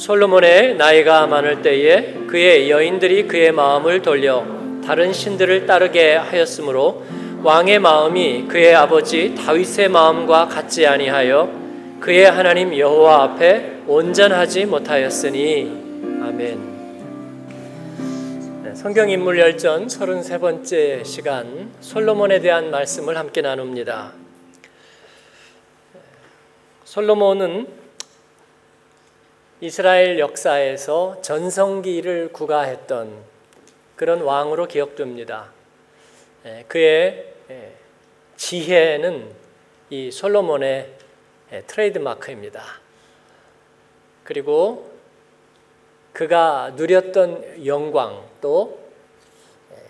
솔로몬의 나이가 많을 때에 그의 여인들이 그의 마음을 돌려 다른 신들을 따르게 하였으므로 왕의 마음이 그의 아버지 다윗의 마음과 같지 아니하여 그의 하나님 여호와 앞에 온전하지 못하였으니 아멘. 네, 성경 인물 열전 33번째 시간 솔로몬에 대한 말씀을 함께 나눕니다. 솔로몬은 이스라엘 역사에서 전성기를 구가했던 그런 왕으로 기억됩니다. 예, 그의 예, 지혜는 이 솔로몬의 예, 트레이드 마크입니다. 그리고 그가 누렸던 영광 또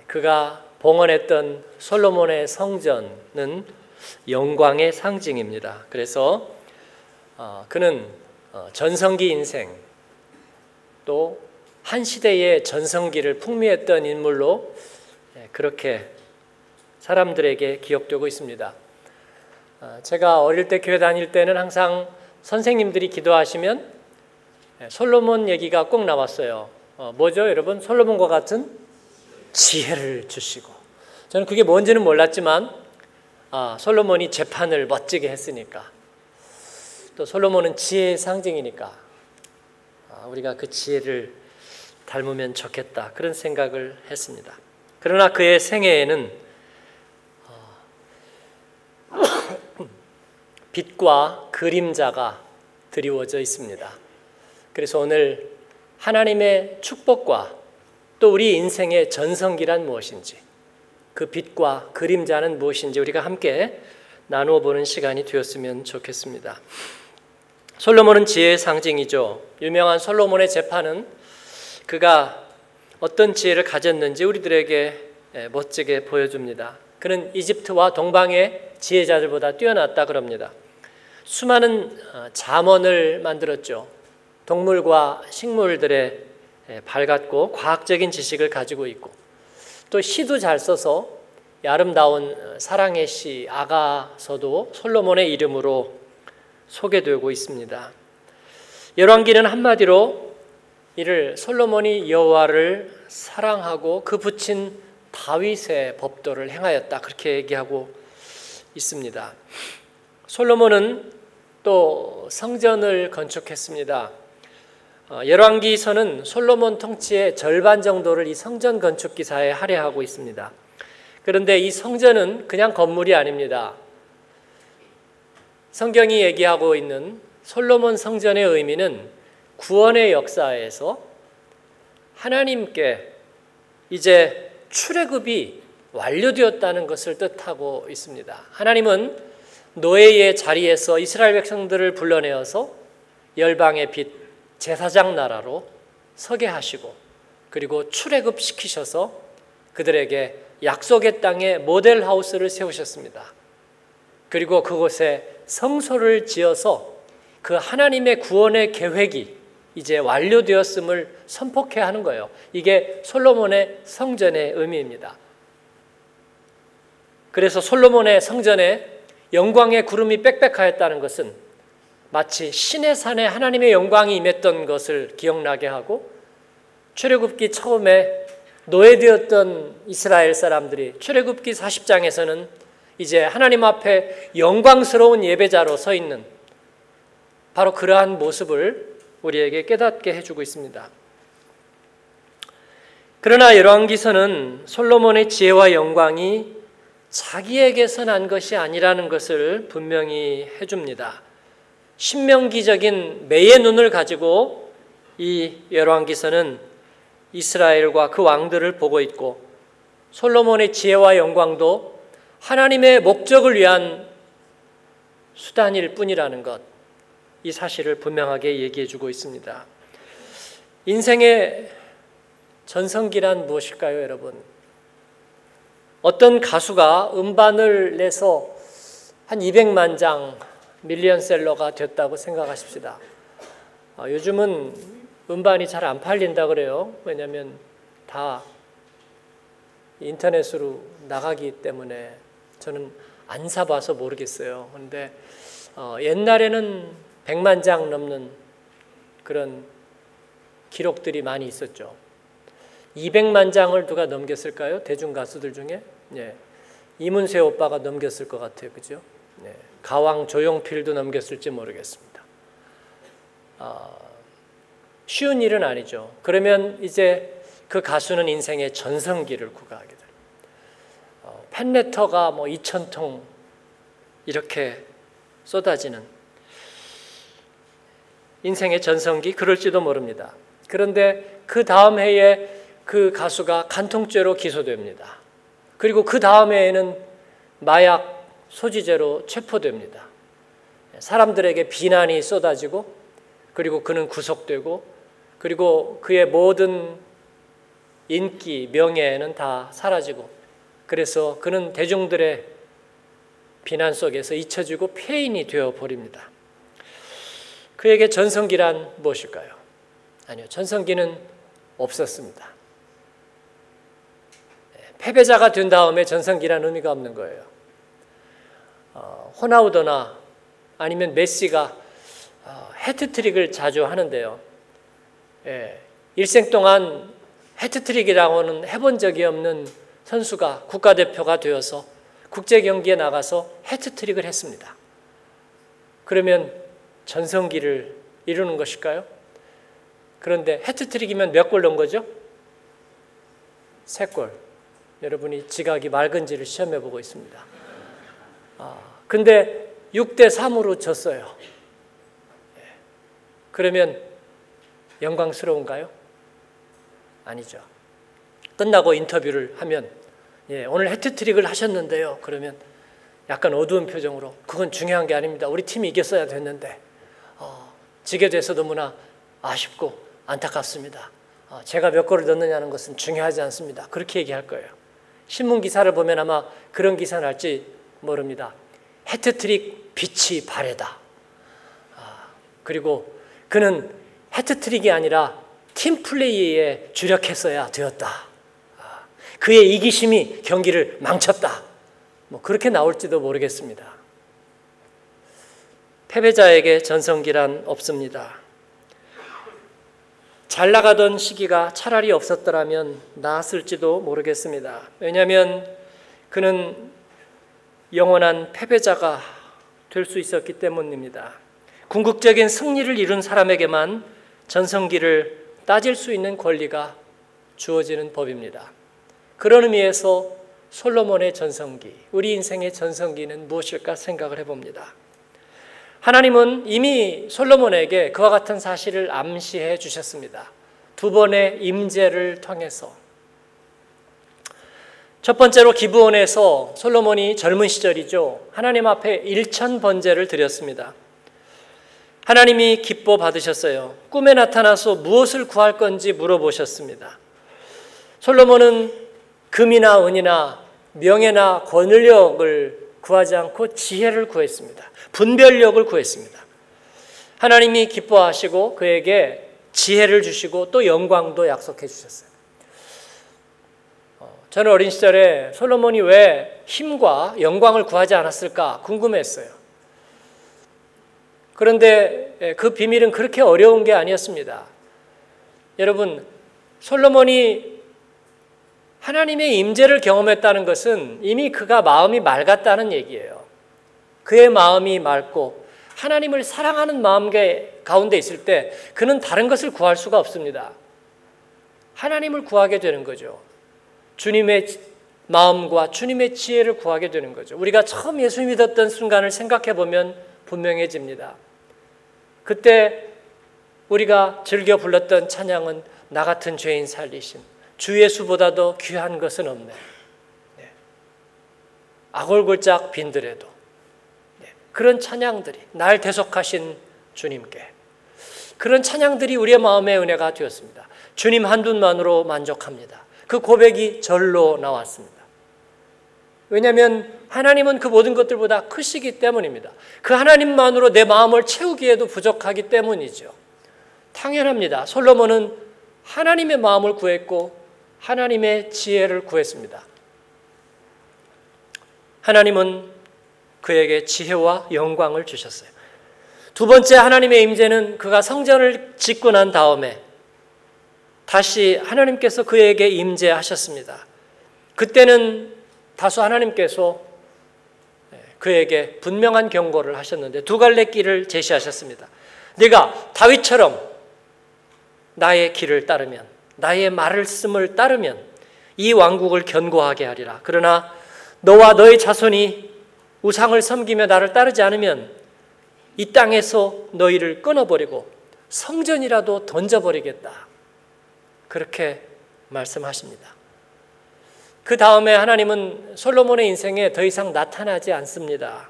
그가 봉헌했던 솔로몬의 성전은 영광의 상징입니다. 그래서 어, 그는 어, 전성기 인생 또 한 시대의 전성기를 풍미했던 인물로 예, 그렇게 사람들에게 기억되고 있습니다. 어, 제가 어릴 때 교회 다닐 때는 항상 선생님들이 기도하시면 예, 솔로몬 얘기가 꼭 나왔어요. 뭐죠, 여러분? 솔로몬과 같은 지혜를 주시고. 저는 그게 뭔지는 몰랐지만, 아, 솔로몬이 재판을 멋지게 했으니까. 또 솔로몬은 지혜의 상징이니까 아, 우리가 그 지혜를 닮으면 좋겠다 그런 생각을 했습니다. 그러나 그의 생애에는 어, 빛과 그림자가 드리워져 있습니다. 그래서 오늘 하나님의 축복과 또 우리 인생의 전성기란 무엇인지 그 빛과 그림자는 무엇인지 우리가 함께 나누어 보는 시간이 되었으면 좋겠습니다. 솔로몬은 지혜의 상징이죠. 유명한 솔로몬의 재판은 그가 어떤 지혜를 가졌는지 우리들에게 예, 멋지게 보여줍니다. 그는 이집트와 동방의 지혜자들보다 뛰어났다 그럽니다. 수많은 어, 잠언을 만들었죠. 동물과 식물들의 예, 밝았고 과학적인 지식을 가지고 있고 또 시도 잘 써서 아름다운 어, 사랑의 시 아가서도 솔로몬의 이름으로 소개되고 있습니다. 열왕기는 한마디로 이를 솔로몬이 여호와를 사랑하고 그 붙인 다윗의 법도를 행하였다 그렇게 얘기하고 있습니다. 솔로몬은 또 성전을 건축했습니다. 어, 열왕기서는 솔로몬 통치의 절반 정도를 이 성전 건축 기사에 할애하고 있습니다. 그런데 이 성전은 그냥 건물이 아닙니다. 성경이 얘기하고 있는 솔로몬 성전의 의미는 구원의 역사에서 하나님께 이제 출애굽이 완료되었다는 것을 뜻하고 있습니다. 하나님은 노예의 자리에서 이스라엘 백성들을 불러내어서 열방의 빛 제사장 나라로 서게 하시고 그리고 출애굽 시키셔서 그들에게 약속의 땅에 모델 하우스를 세우셨습니다. 그리고 그곳에 성소를 지어서 그 하나님의 구원의 계획이 이제 완료되었음을 선포해 하는 거예요. 이게 솔로몬의 성전의 의미입니다. 그래서 솔로몬의 성전에 영광의 구름이 빽빽하였다는 것은 마치 신의 산에 하나님의 영광이 임했던 것을 기억나게 하고 출애굽기 처음에 노예되었던 이스라엘 사람들이 출애굽기 40장에서는 이제 하나님 앞에 영광스러운 예배자로 서 있는 바로 그러한 모습을 우리에게 깨닫게 해주고 있습니다. 그러나 열왕기서는 솔로몬의 지혜와 영광이 자기에게서 난 것이 아니라는 것을 분명히 해줍니다. 신명기적인 매의 눈을 가지고 이 열왕기서는 이스라엘과 그 왕들을 보고 있고 솔로몬의 지혜와 영광도 하나님의 목적을 위한 수단일 뿐이라는 것, 이 사실을 분명하게 얘기해 주고 있습니다. 인생의 전성기란 무엇일까요, 여러분? 어떤 가수가 음반을 내서 한 200만 장 밀리언셀러가 됐다고 생각하십시다. 아, 요즘은 음반이 잘 안 팔린다 그래요. 왜냐하면 다 인터넷으로 나가기 때문에 저는 안 사봐서 모르겠어요. 그런데 어, 옛날에는 100만 장 넘는 그런 기록들이 많이 있었죠. 200만 장을 누가 넘겼을까요? 대중 가수들 중에? 예. 이문세 오빠가 넘겼을 것 같아요. 그죠? 예. 가왕 조용필도 넘겼을지 모르겠습니다. 아, 쉬운 일은 아니죠. 그러면 이제 그 가수는 인생의 전성기를 구가하게 됩니다. 어, 팬레터가 뭐 2천 통 이렇게 쏟아지는 인생의 전성기 그럴지도 모릅니다. 그런데 그 다음 해에 그 가수가 간통죄로 기소됩니다. 그리고 그 다음 해에는 마약 소지죄로 체포됩니다. 사람들에게 비난이 쏟아지고 그리고 그는 구속되고 그리고 그의 모든 인기, 명예는 다 사라지고 그래서 그는 대중들의 비난 속에서 잊혀지고 폐인이 되어 버립니다. 그에게 전성기란 무엇일까요? 아니요, 전성기는 없었습니다. 네, 패배자가 된 다음에 전성기란 의미가 없는 거예요. 어, 호나우더나 아니면 메시가 어, 해트트릭을 자주 하는데요. 예, 일생 동안 해트트릭이라고는 해본 적이 없는 선수가 국가대표가 되어서 국제 경기에 나가서 해트트릭을 했습니다. 그러면 전성기를 이루는 것일까요? 그런데 해트트릭이면 몇 골 넣은 거죠? 세 골. 여러분이 지각이 맑은지를 시험해 보고 있습니다. 아, 근데 6대 3으로 졌어요. 예. 그러면 영광스러운가요? 아니죠. 끝나고 인터뷰를 하면 예, 오늘 해트트릭을 하셨는데요. 그러면 약간 어두운 표정으로 그건 중요한 게 아닙니다. 우리 팀이 이겼어야 됐는데 어, 지게 돼서 너무나 아쉽고 안타깝습니다. 어, 제가 몇 골을 넣느냐는 것은 중요하지 않습니다. 그렇게 얘기할 거예요. 신문 기사를 보면 아마 그런 기사 날지 모릅니다. 해트트릭 빛이 바래다. 아, 그리고 그는 해트트릭이 아니라 팀 플레이에 주력했어야 되었다. 아, 그의 이기심이 경기를 망쳤다. 뭐 그렇게 나올지도 모르겠습니다. 패배자에게 전성기란 없습니다. 잘 나가던 시기가 차라리 없었더라면 나았을지도 모르겠습니다. 왜냐하면 그는 영원한 패배자가 될 수 있었기 때문입니다. 궁극적인 승리를 이룬 사람에게만 전성기를 따질 수 있는 권리가 주어지는 법입니다. 그런 의미에서 솔로몬의 전성기, 우리 인생의 전성기는 무엇일까 생각을 해봅니다. 하나님은 이미 솔로몬에게 그와 같은 사실을 암시해 주셨습니다. 두 번의 임재를 통해서 첫 번째로 기브온에서 솔로몬이 젊은 시절이죠. 하나님 앞에 일천 번제를 드렸습니다. 하나님이 기뻐 받으셨어요. 꿈에 나타나서 무엇을 구할 건지 물어보셨습니다. 솔로몬은 금이나 은이나 명예나 권력을 구하지 않고 지혜를 구했습니다. 분별력을 구했습니다. 하나님이 기뻐하시고 그에게 지혜를 주시고 또 영광도 약속해 주셨어요. 어, 저는 어린 시절에 솔로몬이 왜 힘과 영광을 구하지 않았을까 궁금했어요. 그런데 예, 그 비밀은 그렇게 어려운 게 아니었습니다. 여러분, 솔로몬이 하나님의 임재를 경험했다는 것은 이미 그가 마음이 맑았다는 얘기예요. 그의 마음이 맑고 하나님을 사랑하는 마음 가운데 있을 때 그는 다른 것을 구할 수가 없습니다. 하나님을 구하게 되는 거죠. 주님의 마음과 주님의 지혜를 구하게 되는 거죠. 우리가 처음 예수 믿었던 순간을 생각해 보면 분명해집니다. 그때 우리가 즐겨 불렀던 찬양은 나 같은 죄인 살리심. 주 예수보다도 귀한 것은 없네. 네. 악골골짝 빈들에도 네. 그런 찬양들이 날 대속하신 주님께 그런 찬양들이 우리의 마음의 은혜가 되었습니다. 주님 한 분만으로 만족합니다. 그 고백이 절로 나왔습니다. 왜냐하면 하나님은 그 모든 것들보다 크시기 때문입니다. 그 하나님만으로 내 마음을 채우기에도 부족하기 때문이죠. 당연합니다. 솔로몬은 하나님의 마음을 구했고 하나님의 지혜를 구했습니다. 하나님은 그에게 지혜와 영광을 주셨어요. 두 번째 하나님의 임재는 그가 성전을 짓고 난 다음에 다시 하나님께서 그에게 임재하셨습니다. 그때는 다소 하나님께서 그에게 분명한 경고를 하셨는데 두 갈래 길을 제시하셨습니다. 네가 다윗처럼 나의 길을 따르면 나의 말씀을 따르면 이 왕국을 견고하게 하리라. 그러나 너와 너의 자손이 우상을 섬기며 나를 따르지 않으면 이 땅에서 너희를 끊어버리고 성전이라도 던져버리겠다. 그렇게 말씀하십니다. 그 다음에 하나님은 솔로몬의 인생에 더 이상 나타나지 않습니다.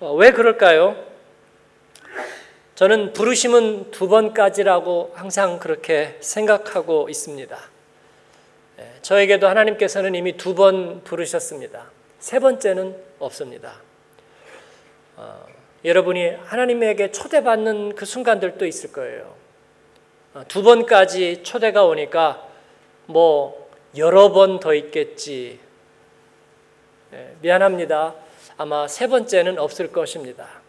어, 왜 그럴까요? 저는 부르심은 두 번까지라고 항상 그렇게 생각하고 있습니다. 예, 저에게도 하나님께서는 이미 두 번 부르셨습니다. 세 번째는 없습니다. 어, 여러분이 하나님에게 초대받는 그 순간들도 있을 거예요. 어, 두 번까지 초대가 오니까 뭐 여러 번 더 있겠지. 네, 미안합니다. 아마 세 번째는 없을 것입니다.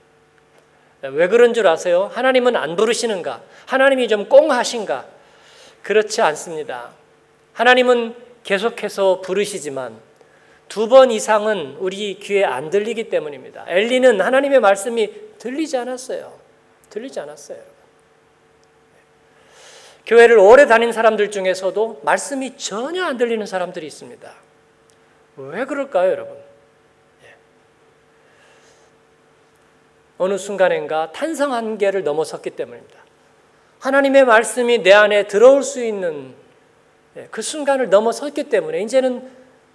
네, 왜 그런 줄 아세요? 하나님은 안 부르시는가? 하나님이 좀 꽁하신가? 그렇지 않습니다. 하나님은 계속해서 부르시지만 두 번 이상은 우리 귀에 안 들리기 때문입니다. 엘리는 하나님의 말씀이 들리지 않았어요. 들리지 않았어요. 교회를 오래 다닌 사람들 중에서도 말씀이 전혀 안 들리는 사람들이 있습니다. 왜 그럴까요, 여러분? 어느 순간인가 탄성 한계를 넘어섰기 때문입니다. 하나님의 말씀이 내 안에 들어올 수 있는 예, 그 순간을 넘어섰기 때문에 이제는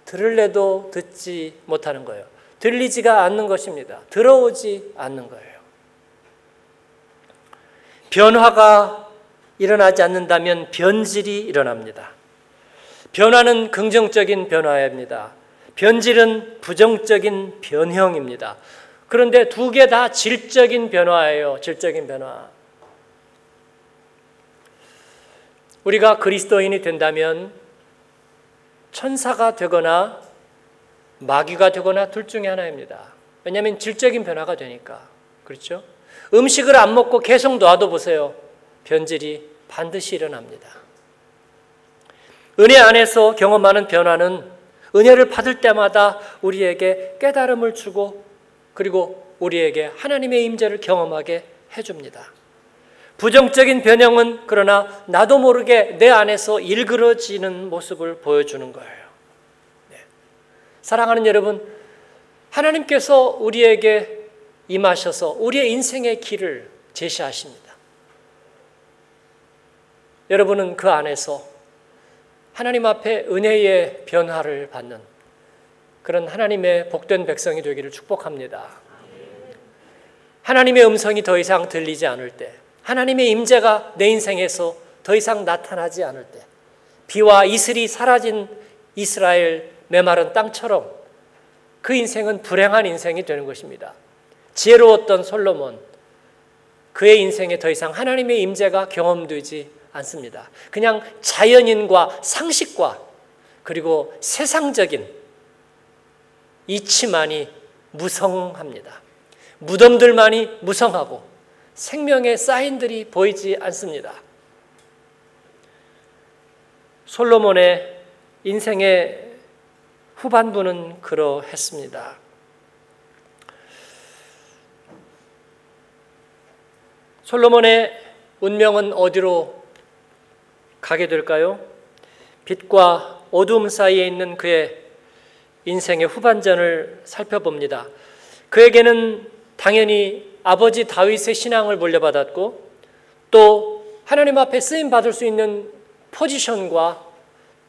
들을래도 듣지 못하는 거예요. 들리지가 않는 것입니다. 들어오지 않는 거예요. 변화가 일어나지 않는다면 변질이 일어납니다. 변화는 긍정적인 변화입니다. 변질은 부정적인 변형입니다. 그런데 두 개 다 질적인 변화예요. 질적인 변화. 우리가 그리스도인이 된다면 천사가 되거나 마귀가 되거나 둘 중에 하나입니다. 왜냐하면 질적인 변화가 되니까. 그렇죠? 음식을 안 먹고 계속 놔둬 보세요. 변질이 반드시 일어납니다. 은혜 안에서 경험하는 변화는 은혜를 받을 때마다 우리에게 깨달음을 주고 그리고 우리에게 하나님의 임재를 경험하게 해줍니다. 부정적인 변형은 그러나 나도 모르게 내 안에서 일그러지는 모습을 보여주는 거예요. 네. 사랑하는 여러분, 하나님께서 우리에게 임하셔서 우리의 인생의 길을 제시하십니다. 여러분은 그 안에서 하나님 앞에 은혜의 변화를 받는 그런 하나님의 복된 백성이 되기를 축복합니다. 하나님의 음성이 더 이상 들리지 않을 때, 하나님의 임재가 내 인생에서 더 이상 나타나지 않을 때, 비와 이슬이 사라진 이스라엘 메마른 땅처럼 그 인생은 불행한 인생이 되는 것입니다. 지혜로웠던 솔로몬, 그의 인생에 더 이상 하나님의 임재가 경험되지 않습니다. 그냥 자연인과 상식과 그리고 세상적인 이치만이 무성합니다. 무덤들만이 무성하고 생명의 사인들이 보이지 않습니다. 솔로몬의 인생의 후반부는 그러했습니다. 솔로몬의 운명은 어디로 가게 될까요? 빛과 어둠 사이에 있는 그의 인생의 후반전을 살펴봅니다. 그에게는 당연히 아버지 다윗의 신앙을 물려받았고 또 하나님 앞에 쓰임 받을 수 있는 포지션과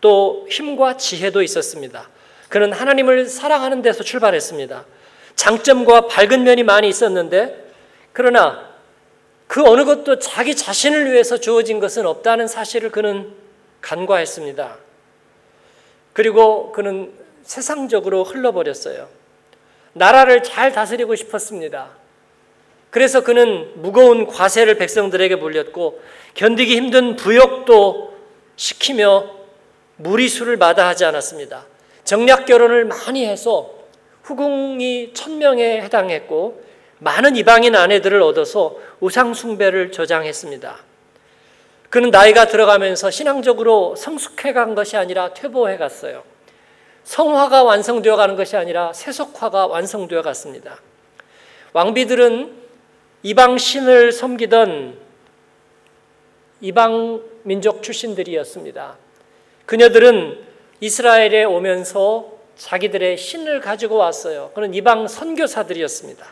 또 힘과 지혜도 있었습니다. 그는 하나님을 사랑하는 데서 출발했습니다. 장점과 밝은 면이 많이 있었는데 그러나 그 어느 것도 자기 자신을 위해서 주어진 것은 없다는 사실을 그는 간과했습니다. 그리고 그는 세상적으로 흘러버렸어요. 나라를 잘 다스리고 싶었습니다. 그래서 그는 무거운 과세를 백성들에게 물렸고 견디기 힘든 부역도 시키며 무리수를 마다하지 않았습니다. 정략 결혼을 많이 해서 후궁이 천명에 해당했고 많은 이방인 아내들을 얻어서 우상숭배를 저장했습니다. 그는 나이가 들어가면서 신앙적으로 성숙해 간 것이 아니라 퇴보해 갔어요. 성화가 완성되어 가는 것이 아니라 세속화가 완성되어 갔습니다. 왕비들은 이방 신을 섬기던 이방 민족 출신들이었습니다. 그녀들은 이스라엘에 오면서 자기들의 신을 가지고 왔어요. 그는 이방 선교사들이었습니다.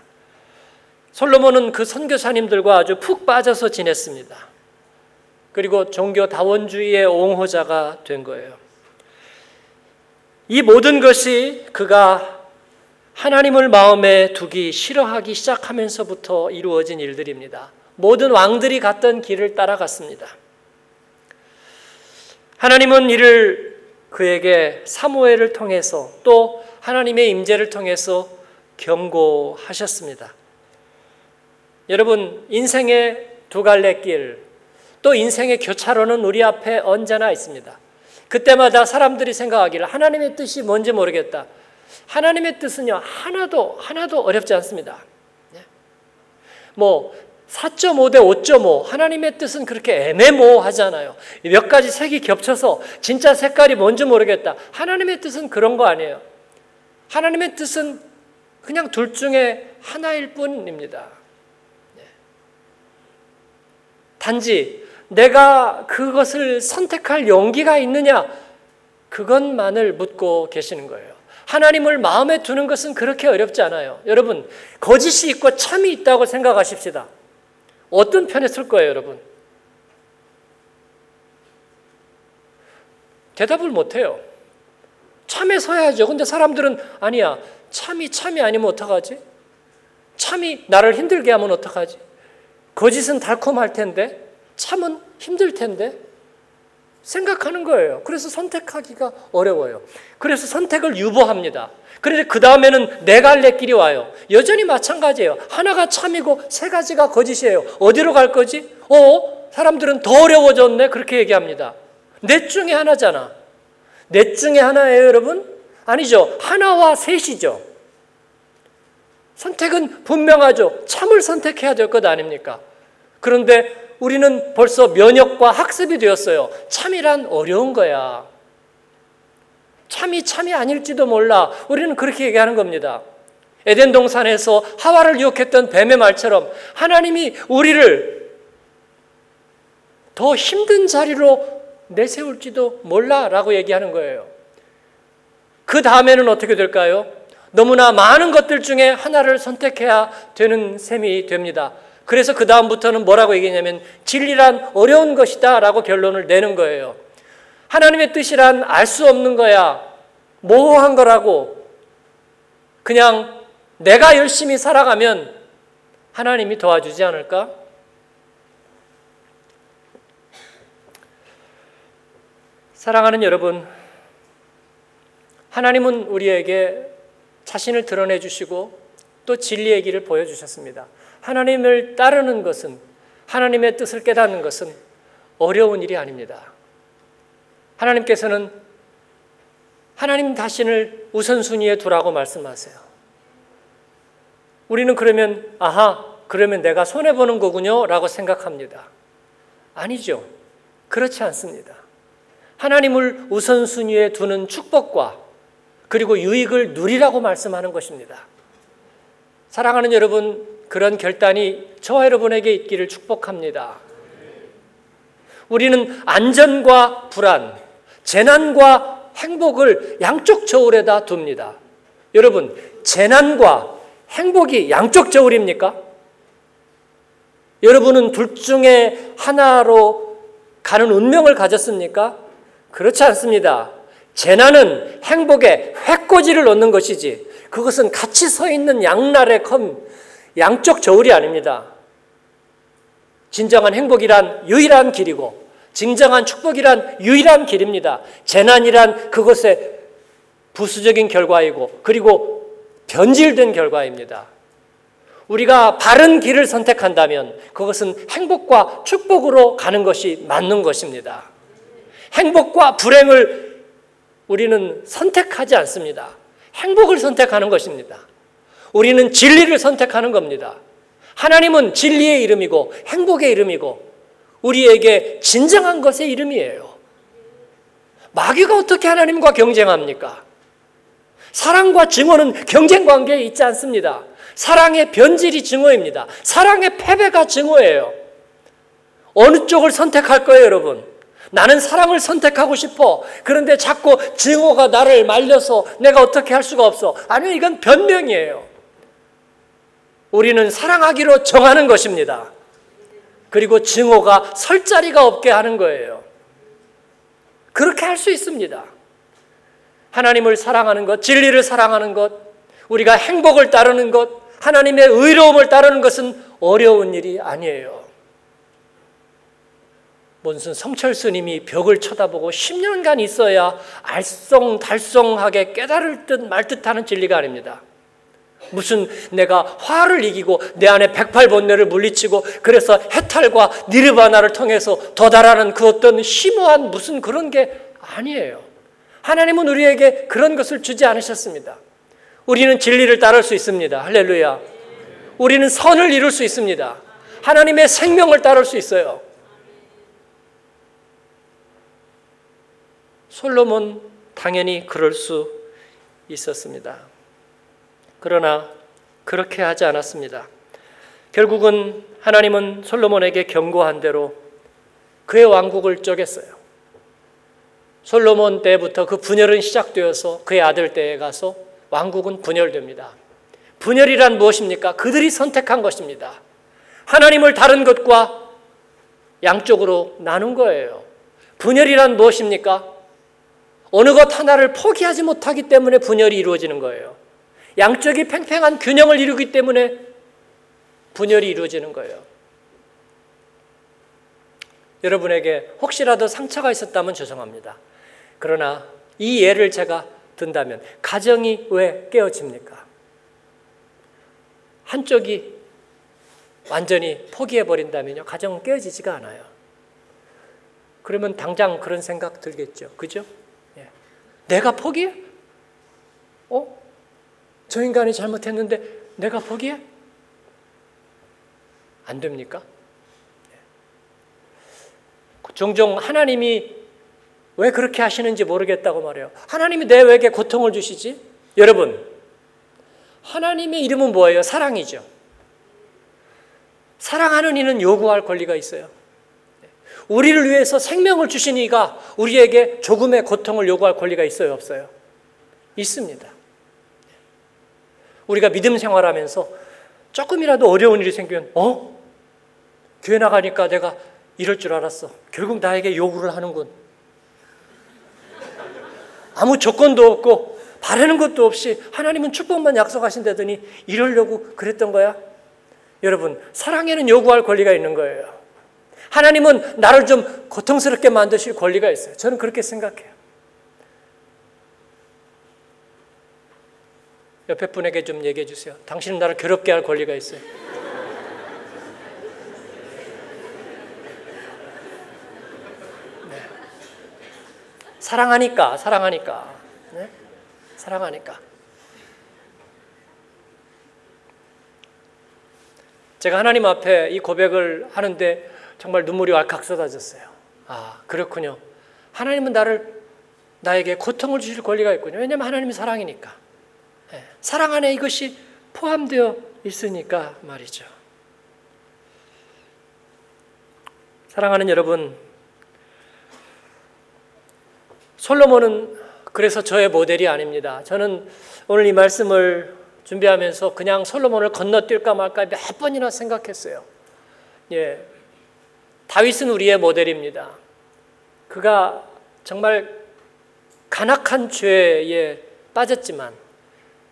솔로몬은 그 선교사님들과 아주 푹 빠져서 지냈습니다. 그리고 종교 다원주의의 옹호자가 된 거예요. 이 모든 것이 그가 하나님을 마음에 두기 싫어하기 시작하면서부터 이루어진 일들입니다. 모든 왕들이 갔던 길을 따라갔습니다. 하나님은 이를 그에게 사무엘을 통해서 또 하나님의 임재를 통해서 경고하셨습니다. 여러분 인생의 두 갈래 길, 또 인생의 교차로는 우리 앞에 언제나 있습니다. 그때마다 사람들이 생각하기를 하나님의 뜻이 뭔지 모르겠다. 하나님의 뜻은요 하나도 하나도 어렵지 않습니다. 네. 뭐4.5 대 5.5 하나님의 뜻은 그렇게 애매모호하잖아요. 몇 가지 색이 겹쳐서 진짜 색깔이 뭔지 모르겠다. 하나님의 뜻은 그런 거 아니에요. 하나님의 뜻은 그냥 둘 중에 하나일 뿐입니다. 네. 단지 내가 그것을 선택할 용기가 있느냐 그것만을 묻고 계시는 거예요. 하나님을 마음에 두는 것은 그렇게 어렵지 않아요. 여러분, 거짓이 있고 참이 있다고 생각하십시다. 어떤 편에 설 거예요, 여러분? 대답을 못 해요. 참에 서야죠. 근데 사람들은 아니야. 참이 참이 아니면 어떡하지? 참이 나를 힘들게 하면 어떡하지? 거짓은 달콤할 텐데, 참은 힘들 텐데, 생각하는 거예요. 그래서 선택하기가 어려워요. 그래서 선택을 유보합니다. 그런데 그 다음에는 네 갈래 길이 와요. 여전히 마찬가지예요. 하나가 참이고 세 가지가 거짓이에요. 어디로 갈 거지? 어? 사람들은 더 어려워졌네. 그렇게 얘기합니다. 넷 중에 하나잖아. 넷 중에 하나예요, 여러분? 아니죠. 하나와 셋이죠. 선택은 분명하죠. 참을 선택해야 될 것 아닙니까? 그런데 우리는 벌써 면역과 학습이 되었어요. 참이란 어려운 거야. 참이 참이 아닐지도 몰라. 우리는 그렇게 얘기하는 겁니다. 에덴 동산에서 하와를 유혹했던 뱀의 말처럼 하나님이 우리를 더 힘든 자리로 내세울지도 몰라 라고 얘기하는 거예요. 그 다음에는 어떻게 될까요? 너무나 많은 것들 중에 하나를 선택해야 되는 셈이 됩니다. 그래서 그 다음부터는 뭐라고 얘기냐면 진리란 어려운 것이다 라고 결론을 내는 거예요. 하나님의 뜻이란 알 수 없는 거야. 모호한 거라고. 그냥 내가 열심히 살아가면 하나님이 도와주지 않을까? 사랑하는 여러분, 하나님은 우리에게 자신을 드러내 주시고 또 진리의 길을 보여주셨습니다. 하나님을 따르는 것은 하나님의 뜻을 깨닫는 것은 어려운 일이 아닙니다. 하나님께서는 하나님 자신을 우선순위에 두라고 말씀하세요. 우리는 그러면 아하 그러면 내가 손해 보는 거군요 라고 생각합니다. 아니죠. 그렇지 않습니다. 하나님을 우선순위에 두는 축복과 그리고 유익을 누리라고 말씀하는 것입니다. 사랑하는 여러분, 그런 결단이 저와 여러분에게 있기를 축복합니다. 우리는 안전과 불안, 재난과 행복을 양쪽 저울에다 둡니다. 여러분, 재난과 행복이 양쪽 저울입니까? 여러분은 둘 중에 하나로 가는 운명을 가졌습니까? 그렇지 않습니다. 재난은 행복에 회꼬지를 놓는 것이지 그것은 같이 서 있는 양날의 검, 양쪽 저울이 아닙니다. 진정한 행복이란 유일한 길이고 진정한 축복이란 유일한 길입니다. 재난이란 그것의 부수적인 결과이고 그리고 변질된 결과입니다. 우리가 바른 길을 선택한다면 그것은 행복과 축복으로 가는 것이 맞는 것입니다. 행복과 불행을 우리는 선택하지 않습니다. 행복을 선택하는 것입니다. 우리는 진리를 선택하는 겁니다. 하나님은 진리의 이름이고 행복의 이름이고 우리에게 진정한 것의 이름이에요. 마귀가 어떻게 하나님과 경쟁합니까? 사랑과 증오는 경쟁 관계에 있지 않습니다. 사랑의 변질이 증오입니다. 사랑의 패배가 증오예요. 어느 쪽을 선택할 거예요, 여러분? 나는 사랑을 선택하고 싶어. 그런데 자꾸 증오가 나를 말려서 내가 어떻게 할 수가 없어. 아니요, 이건 변명이에요. 우리는 사랑하기로 정하는 것입니다. 그리고 증오가 설 자리가 없게 하는 거예요. 그렇게 할 수 있습니다. 하나님을 사랑하는 것, 진리를 사랑하는 것, 우리가 행복을 따르는 것, 하나님의 의로움을 따르는 것은 어려운 일이 아니에요. 무슨 성철 스님이 벽을 쳐다보고 10년간 있어야 알쏭달쏭하게 깨달을 듯 말 듯하는 진리가 아닙니다. 무슨 내가 화를 이기고 내 안에 백팔 번뇌를 물리치고 그래서 해탈과 니르바나를 통해서 도달하는 그 어떤 심오한 무슨 그런 게 아니에요. 하나님은 우리에게 그런 것을 주지 않으셨습니다. 우리는 진리를 따를 수 있습니다. 할렐루야. 우리는 선을 이룰 수 있습니다. 하나님의 생명을 따를 수 있어요. 솔로몬 당연히 그럴 수 있었습니다. 그러나 그렇게 하지 않았습니다. 결국은 하나님은 솔로몬에게 경고한 대로 그의 왕국을 쪼갰어요. 솔로몬 때부터 그 분열은 시작되어서 그의 아들 때에 가서 왕국은 분열됩니다. 분열이란 무엇입니까? 그들이 선택한 것입니다. 하나님을 다른 것과 양쪽으로 나눈 거예요. 분열이란 무엇입니까? 어느 것 하나를 포기하지 못하기 때문에 분열이 이루어지는 거예요. 양쪽이 팽팽한 균형을 이루기 때문에 분열이 이루어지는 거예요. 여러분에게 혹시라도 상처가 있었다면 죄송합니다. 그러나 이 예를 제가 든다면 가정이 왜 깨어집니까? 한쪽이 완전히 포기해 버린다면요. 가정은 깨어지지가 않아요. 그러면 당장 그런 생각 들겠죠. 그죠? 예. 내가 포기해? 어? 저 인간이 잘못했는데 내가 포기해? 안 됩니까? 예. 종종 하나님이 왜 그렇게 하시는지 모르겠다고 말해요. 하나님이 내에게 고통을 주시지? 여러분, 하나님의 이름은 뭐예요? 사랑이죠. 사랑하는 이는 요구할 권리가 있어요. 우리를 위해서 생명을 주신 이가 우리에게 조금의 고통을 요구할 권리가 있어요? 없어요? 있습니다. 우리가 믿음 생활하면서 조금이라도 어려운 일이 생기면, 어? 교회 나가니까 내가 이럴 줄 알았어. 결국 나에게 요구를 하는군. 아무 조건도 없고 바라는 것도 없이 하나님은 축복만 약속하신다더니 이러려고 그랬던 거야? 여러분, 사랑에는 요구할 권리가 있는 거예요. 하나님은 나를 좀 고통스럽게 만드실 권리가 있어요. 저는 그렇게 생각해요. 옆에 분에게 좀 얘기해 주세요. 당신은 나를 괴롭게 할 권리가 있어요. 사랑하니까, 사랑하니까. 네? 사랑하니까. 제가 하나님 앞에 이 고백을 하는데 정말 눈물이 왈칵 쏟아졌어요. 아, 그렇군요. 하나님은 나를, 나에게 고통을 주실 권리가 있군요. 왜냐하면 하나님이 사랑이니까. 네. 사랑 안에 이것이 포함되어 있으니까 말이죠. 사랑하는 여러분, 솔로몬은 그래서 저의 모델이 아닙니다. 저는 오늘 이 말씀을 준비하면서 그냥 솔로몬을 건너뛸까 말까 몇 번이나 생각했어요. 예. 다윗은 우리의 모델입니다. 그가 정말 간악한 죄에 빠졌지만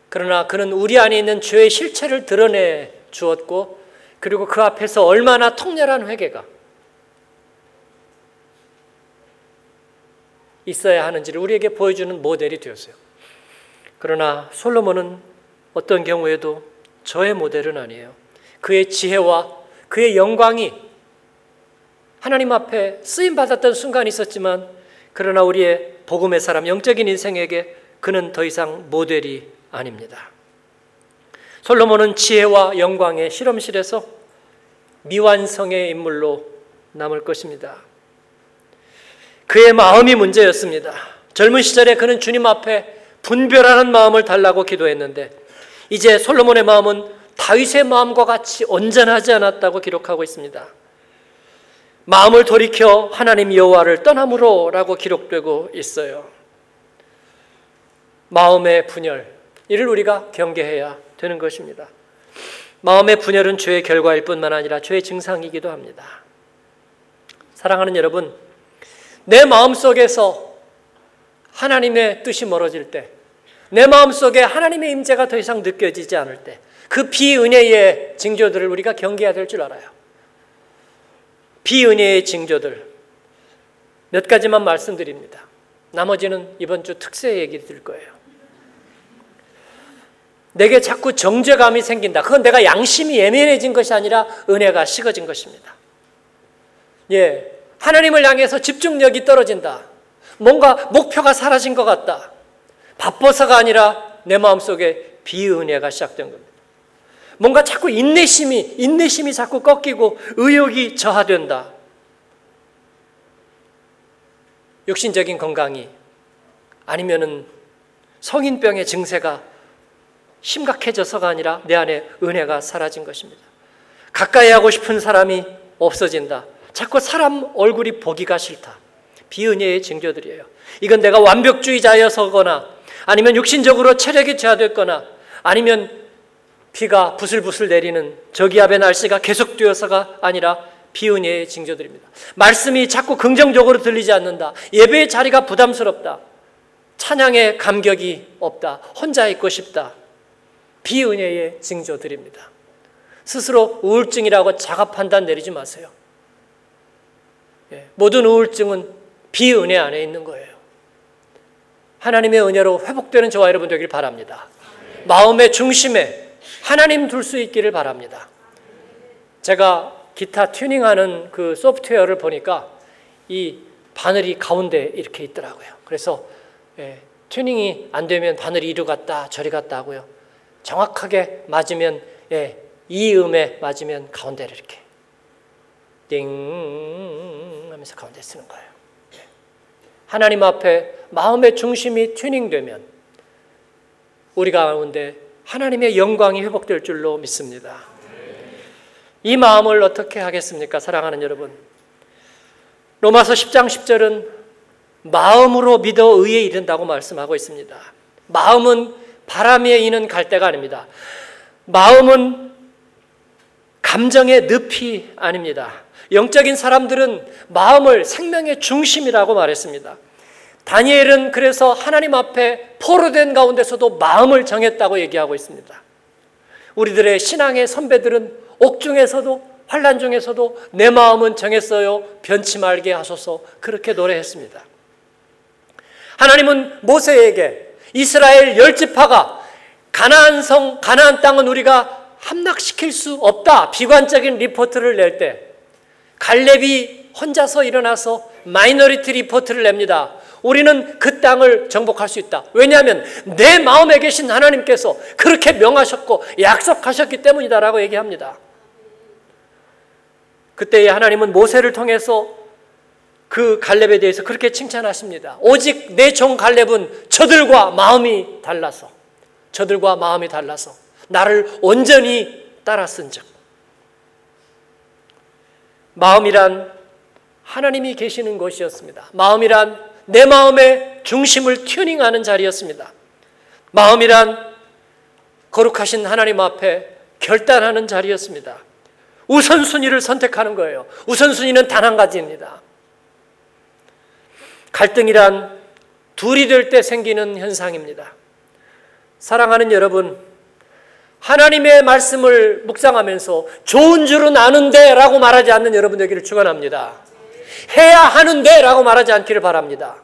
그러나 그는 우리 안에 있는 죄의 실체를 드러내 주었고 그리고 그 앞에서 얼마나 통렬한 회개가 있어야 하는지를 우리에게 보여주는 모델이 되었어요. 그러나 솔로몬은 어떤 경우에도 저의 모델은 아니에요. 그의 지혜와 그의 영광이 하나님 앞에 쓰임 받았던 순간이 있었지만 그러나 우리의 복음의 사람 영적인 인생에게 그는 더 이상 모델이 아닙니다. 솔로몬은 지혜와 영광의 실험실에서 미완성의 인물로 남을 것입니다. 그의 마음이 문제였습니다. 젊은 시절에 그는 주님 앞에 분별하는 마음을 달라고 기도했는데 이제 솔로몬의 마음은 다윗의 마음과 같이 온전하지 않았다고 기록하고 있습니다. 마음을 돌이켜 하나님 여호와를 떠남으로라고 기록되고 있어요. 마음의 분열 이를 우리가 경계해야 되는 것입니다. 마음의 분열은 죄의 결과일 뿐만 아니라 죄의 증상이기도 합니다. 사랑하는 여러분, 내 마음 속에서 하나님의 뜻이 멀어질 때, 내 마음 속에 하나님의 임재가 더 이상 느껴지지 않을 때, 그 비은혜의 징조들을 우리가 경계해야 될 줄 알아요. 비은혜의 징조들 몇 가지만 말씀드립니다. 나머지는 이번 주 특세 얘기 드릴 거예요. 내게 자꾸 정죄감이 생긴다. 그건 내가 양심이 예민해진 것이 아니라 은혜가 식어진 것입니다. 예. 하나님을 향해서 집중력이 떨어진다. 뭔가 목표가 사라진 것 같다. 바빠서가 아니라 내 마음속에 비은혜가 시작된 겁니다. 뭔가 자꾸 인내심이 인내심이 자꾸 꺾이고 의욕이 저하된다. 육신적인 건강이 아니면은 성인병의 증세가 심각해져서가 아니라 내 안에 은혜가 사라진 것입니다. 가까이 하고 싶은 사람이 없어진다. 자꾸 사람 얼굴이 보기가 싫다. 비은혜의 징조들이에요. 이건 내가 완벽주의자여서거나 아니면 육신적으로 체력이 저하됐거나 아니면 비가 부슬부슬 내리는 저기압의 날씨가 계속되어서가 아니라 비은혜의 징조들입니다. 말씀이 자꾸 긍정적으로 들리지 않는다. 예배의 자리가 부담스럽다. 찬양의 감격이 없다. 혼자 있고 싶다. 비은혜의 징조들입니다. 스스로 우울증이라고 자가 판단 내리지 마세요. 예, 모든 우울증은 비은혜 안에 있는 거예요. 하나님의 은혜로 회복되는 저와 여러분 되길 바랍니다. 마음의 중심에 하나님 둘 수 있기를 바랍니다. 제가 기타 튜닝하는 그 소프트웨어를 보니까 이 바늘이 가운데 이렇게 있더라고요. 그래서 예, 튜닝이 안 되면 바늘이 이리 갔다 저리 갔다 하고요. 정확하게 맞으면 예, 이 음에 맞으면 가운데를 이렇게 띵 하면서 가운데 쓰는 거예요. 예. 하나님 앞에 마음의 중심이 튜닝되면 우리 가운데 하나님의 영광이 회복될 줄로 믿습니다. 이 마음을 어떻게 하겠습니까? 사랑하는 여러분. 로마서 10장 10절은 마음으로 믿어 의에 이른다고 말씀하고 있습니다. 마음은 바람에 이는 갈대가 아닙니다. 마음은 감정의 늪이 아닙니다. 영적인 사람들은 마음을 생명의 중심이라고 말했습니다. 다니엘은 그래서 하나님 앞에 포로된 가운데서도 마음을 정했다고 얘기하고 있습니다. 우리들의 신앙의 선배들은 옥중에서도 환란 중에서도 내 마음은 정했어요. 변치 말게 하소서 그렇게 노래했습니다. 하나님은 모세에게 이스라엘 열 지파가 가나안 성 가나안 땅은 우리가 함락시킬 수 없다. 비관적인 리포트를 낼 때 갈렙이 혼자서 일어나서 minority report를 냅니다. 우리는 그 땅을 정복할 수 있다. 왜냐하면 내 마음에 계신 하나님께서 그렇게 명하셨고 약속하셨기 때문이다라고 얘기합니다. 그때 하나님은 모세를 통해서 그 갈렙에 대해서 그렇게 칭찬하십니다. 오직 내 종 갈렙은 저들과 마음이 달라서 저들과 마음이 달라서 나를 온전히 따랐은즉 마음이란 하나님이 계시는 것이었습니다. 마음이란 내 마음의 중심을 튜닝하는 자리였습니다. 마음이란 거룩하신 하나님 앞에 결단하는 자리였습니다. 우선순위를 선택하는 거예요. 우선순위는 단 한 가지입니다. 갈등이란 둘이 될 때 생기는 현상입니다. 사랑하는 여러분, 하나님의 말씀을 묵상하면서 좋은 줄은 아는데 라고 말하지 않는 여러분 되기를 축원합니다. 해야 하는데 라고 말하지 않기를 바랍니다.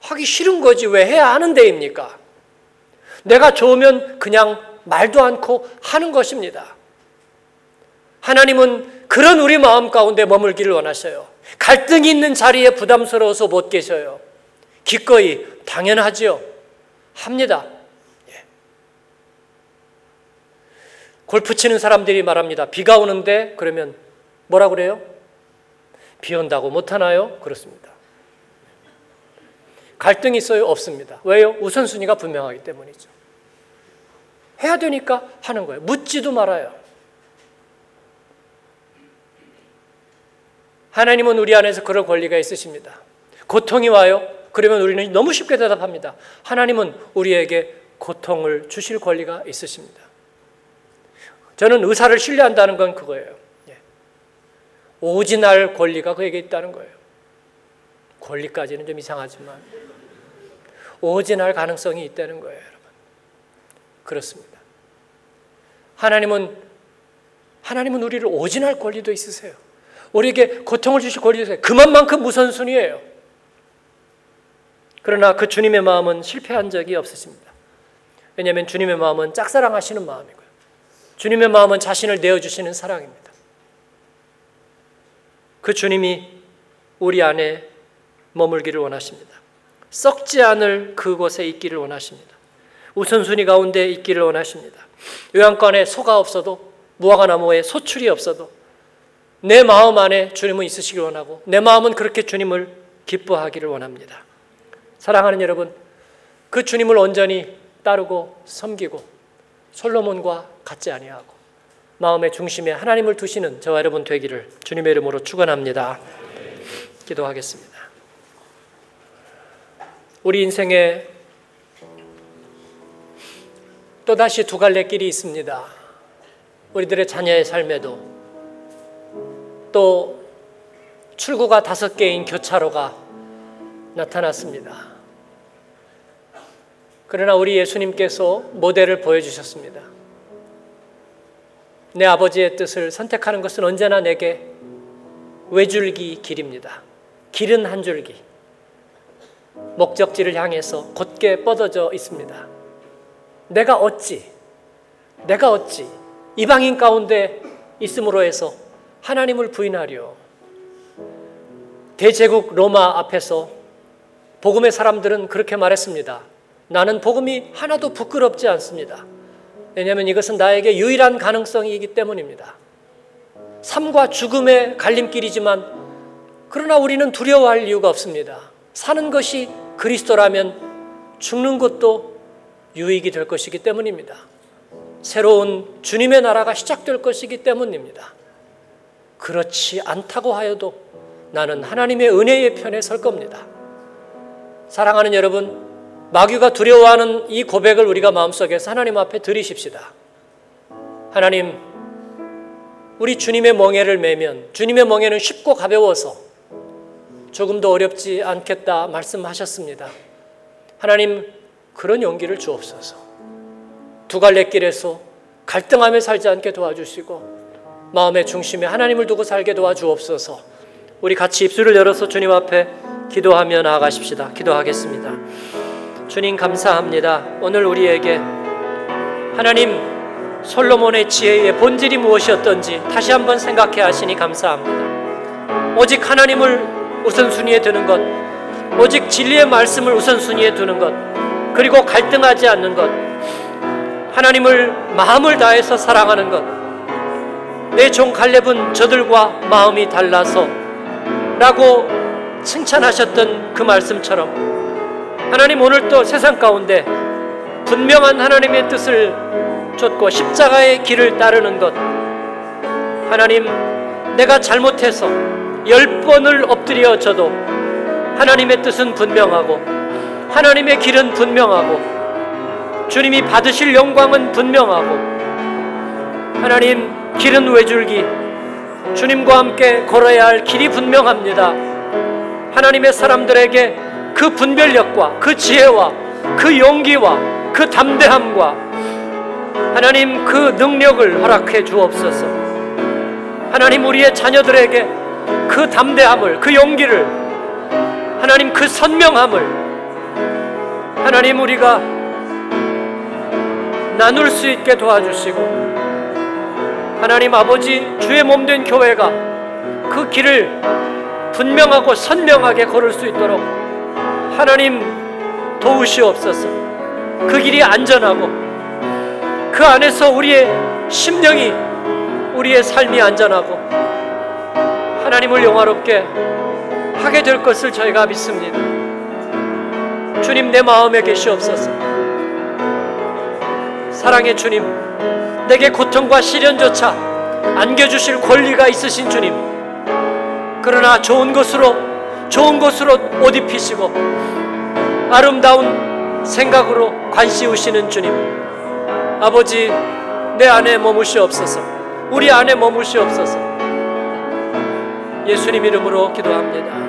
하기 싫은 거지 왜 해야 하는데입니까? 내가 좋으면 그냥 말도 않고 하는 것입니다. 하나님은 그런 우리 마음 가운데 머물기를 원하셔요. 갈등이 있는 자리에 부담스러워서 못 계셔요. 기꺼이 당연하지요. 합니다. 예. 골프 치는 사람들이 말합니다. 비가 오는데 그러면 뭐라 그래요? 비 온다고 못 하나요? 그렇습니다. 갈등이 있어요? 없습니다. 왜요? 우선순위가 분명하기 때문이죠. 해야 되니까 하는 거예요. 묻지도 말아요. 하나님은 우리 안에서 그럴 권리가 있으십니다. 고통이 와요? 그러면 우리는 너무 쉽게 대답합니다. 하나님은 우리에게 고통을 주실 권리가 있으십니다. 저는 의사를 신뢰한다는 건 그거예요. 예. 오진할 권리가 그에게 있다는 거예요. 권리까지는 좀 이상하지만 오진할 가능성이 있다는 거예요, 여러분. 그렇습니다. 하나님은 하나님은 우리를 오진할 권리도 있으세요. 우리에게 고통을 주실 권리도 있어요. 그만큼 우선순위예요. 그러나 그 주님의 마음은 실패한 적이 없으십니다. 왜냐하면 주님의 마음은 짝사랑하시는 마음이고요. 주님의 마음은 자신을 내어주시는 사랑입니다. 그 주님이 우리 안에 머물기를 원하십니다. 썩지 않을 그곳에 있기를 원하십니다. 우선순위 가운데 있기를 원하십니다. 요양관에 소가 없어도 무화과 나무에 소출이 없어도 내 마음 안에 주님은 있으시길 원하고 내 마음은 그렇게 주님을 기뻐하기를 원합니다. 사랑하는 여러분, 그 주님을 온전히 따르고 섬기고 솔로몬과 같지 아니하고 마음의 중심에 하나님을 두시는 저와 여러분 되기를 주님의 이름으로 축원합니다. 기도하겠습니다. 우리 인생에 또다시 두 갈래 길이 있습니다. 우리들의 자녀의 삶에도 또 출구가 다섯 개인 교차로가 나타났습니다. 그러나 우리 예수님께서 모델을 보여주셨습니다. 내 아버지의 뜻을 선택하는 것은 언제나 내게 외줄기 길입니다. 길은 한 줄기. 목적지를 향해서 곧게 뻗어져 있습니다. 내가 어찌, 내가 어찌 이방인 가운데 있음으로 해서 하나님을 부인하려 대제국 로마 앞에서 복음의 사람들은 그렇게 말했습니다. 나는 복음이 하나도 부끄럽지 않습니다. 왜냐하면 이것은 나에게 유일한 가능성이기 때문입니다. 삶과 죽음의 갈림길이지만 그러나 우리는 두려워할 이유가 없습니다. 사는 것이 그리스도라면 죽는 것도 유익이 될 것이기 때문입니다. 새로운 주님의 나라가 시작될 것이기 때문입니다. 그렇지 않다고 하여도 나는 하나님의 은혜의 편에 설 겁니다. 사랑하는 여러분, 마귀가 두려워하는 이 고백을 우리가 마음속에서 하나님 앞에 드리십시다. 하나님, 우리 주님의 멍에를 매면 주님의 멍에는 쉽고 가벼워서 조금도 어렵지 않겠다 말씀하셨습니다. 하나님, 그런 용기를 주옵소서. 두 갈래 길에서 갈등하며 살지 않게 도와주시고 마음의 중심에 하나님을 두고 살게 도와주옵소서. 우리 같이 입술을 열어서 주님 앞에 기도하며 나아가십시다. 기도하겠습니다. 주님 감사합니다. 오늘 우리에게 하나님 솔로몬의 지혜의 본질이 무엇이었던지 다시 한번 생각해 하시니 감사합니다. 오직 하나님을 우선순위에 두는 것, 오직 진리의 말씀을 우선순위에 두는 것, 그리고 갈등하지 않는 것, 하나님을 마음을 다해서 사랑하는 것, 내 종 갈렙은 저들과 마음이 달라서 라고 칭찬하셨던 그 말씀처럼 하나님 오늘 또 세상 가운데 분명한 하나님의 뜻을 쫓고 십자가의 길을 따르는 것. 하나님 내가 잘못해서 열 번을 엎드려 져도 하나님의 뜻은 분명하고 하나님의 길은 분명하고 주님이 받으실 영광은 분명하고 하나님 길은 외줄기 주님과 함께 걸어야 할 길이 분명합니다. 하나님의 사람들에게 그 분별력과 그 지혜와 그 용기와 그 담대함과 하나님 그 능력을 허락해 주옵소서. 하나님 우리의 자녀들에게 그 담대함을 그 용기를 하나님 그 선명함을 하나님 우리가 나눌 수 있게 도와주시고 하나님 아버지 주의 몸된 교회가 그 길을 분명하고 선명하게 걸을 수 있도록 하나님 도우시옵소서. 그 길이 안전하고 그 안에서 우리의 심령이 우리의 삶이 안전하고 하나님을 영화롭게 하게 될 것을 저희가 믿습니다. 주님 내 마음에 계시옵소서. 사랑의 주님, 내게 고통과 시련조차 안겨주실 권리가 있으신 주님. 그러나 좋은 것으로 좋은 것으로 옷 입히시고 아름다운 생각으로 관씌우시는 주님. 아버지 내 안에 머무시옵소서. 우리 안에 머무시옵소서. 예수님 이름으로 기도합니다.